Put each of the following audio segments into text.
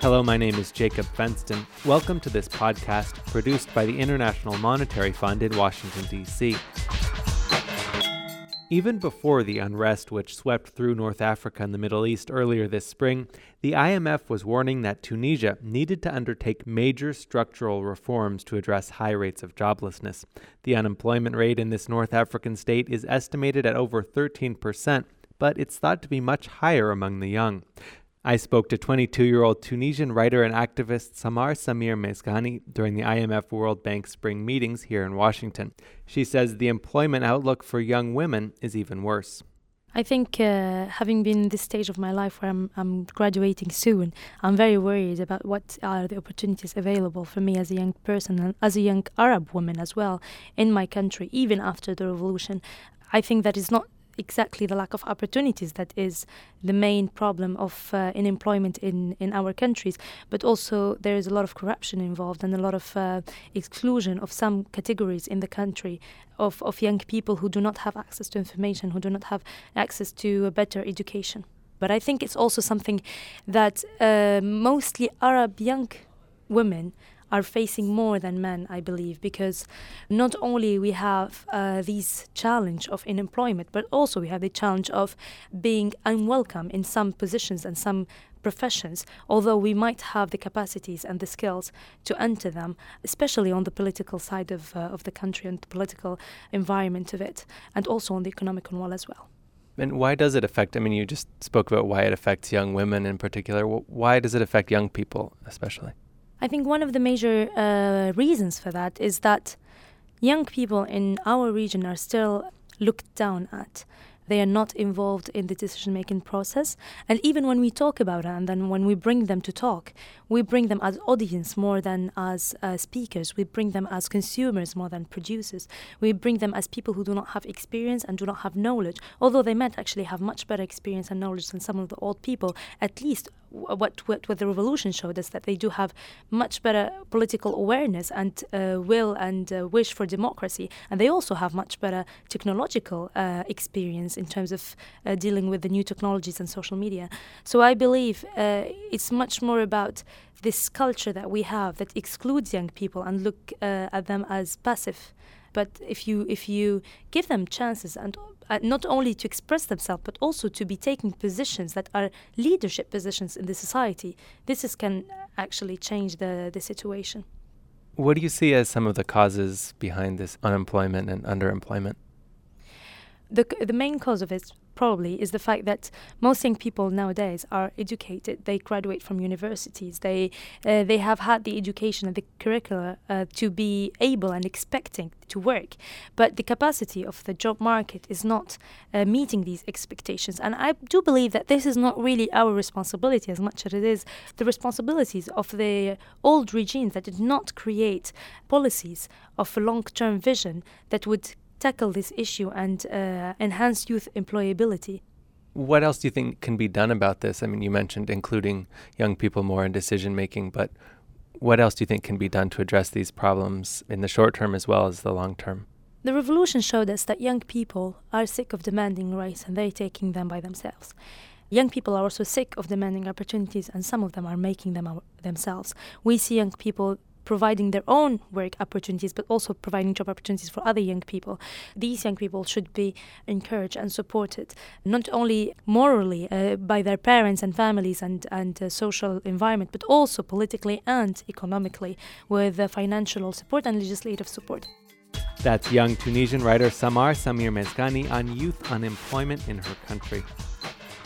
Hello, my name is Jacob Fenston. Welcome to this podcast produced by the International Monetary Fund in Washington, D.C. Even before the unrest which swept through North Africa and the Middle East earlier this spring, the IMF was warning that Tunisia needed to undertake major structural reforms to address high rates of joblessness. The unemployment rate in this North African state is estimated at over 13%, but it's thought to be much higher among the young. I spoke to 22 year old Tunisian writer and activist Samar Samir Mezghani during the IMF World Bank spring meetings here in Washington. She says the employment outlook for young women is even worse. I think uh, having been in this stage of my life where I'm, I'm graduating soon, I'm very worried about what are the opportunities available for me as a young person and as a young Arab woman as well in my country, even after the revolution. I think that is not exactly the lack of opportunities that is the main problem of uh, unemployment in, in our countries, but also there is a lot of corruption involved and a lot of uh, exclusion of some categories in the country of, of young people who do not have access to information, who do not have access to a better education. But I think it's also something that uh, mostly Arab young women are facing more than men, I believe, because not only we have uh, this challenge of unemployment, but also we have the challenge of being unwelcome in some positions and some professions, although we might have the capacities and the skills to enter them, especially on the political side of, uh, of the country and the political environment of it, and also on the economic one as well. And why does it affect? I mean, you just spoke about why it affects young women in particular. Why does it affect young people especially? I think one of the major uh, reasons for that is that young people in our region are still looked down at. They are not involved in the decision making process. And even when we talk about it, and then when we bring them to talk, we bring them as audience more than as uh, speakers. We bring them as consumers more than producers. We bring them as people who do not have experience and do not have knowledge. Although they might actually have much better experience and knowledge than some of the old people, at least what, what, what the revolution showed us that they do have much better political awareness and uh, will and uh, wish for democracy, and they also have much better technological uh, experience in terms of uh, dealing with the new technologies and social media. So I believe uh, it's much more about this culture that we have that excludes young people and look uh, at them as passive. But if you if you give them chances and uh, not only to express themselves but also to be taking positions that are leadership positions in the society, this is, can actually change the the situation. What do you see as some of the causes behind this unemployment and underemployment? The the main cause of it probably is the fact that most young people nowadays are educated. They graduate from universities. They uh, they have had the education and the curricula uh, to be able and expecting to work, but the capacity of the job market is not uh, meeting these expectations. And I do believe that this is not really our responsibility as much as it is the responsibilities of the old regimes that did not create policies of long-term vision that would tackle this issue and uh, enhance youth employability. What else do you think can be done about this? I mean, you mentioned including young people more in decision making, but what else do you think can be done to address these problems in the short term as well as the long term? The revolution showed us that young people are sick of demanding rights and they're taking them by themselves. Young people are also sick of demanding opportunities, and some of them are making them themselves. We see young people providing their own work opportunities, but also providing job opportunities for other young people. These young people should be encouraged and supported, not only morally uh, by their parents and families and, and uh, social environment, but also politically and economically with uh, financial support and legislative support. That's young Tunisian writer Samar Samir Mezghani on youth unemployment in her country.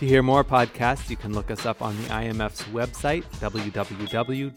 To hear more podcasts, you can look us up on the IMF's website, www.imf.org.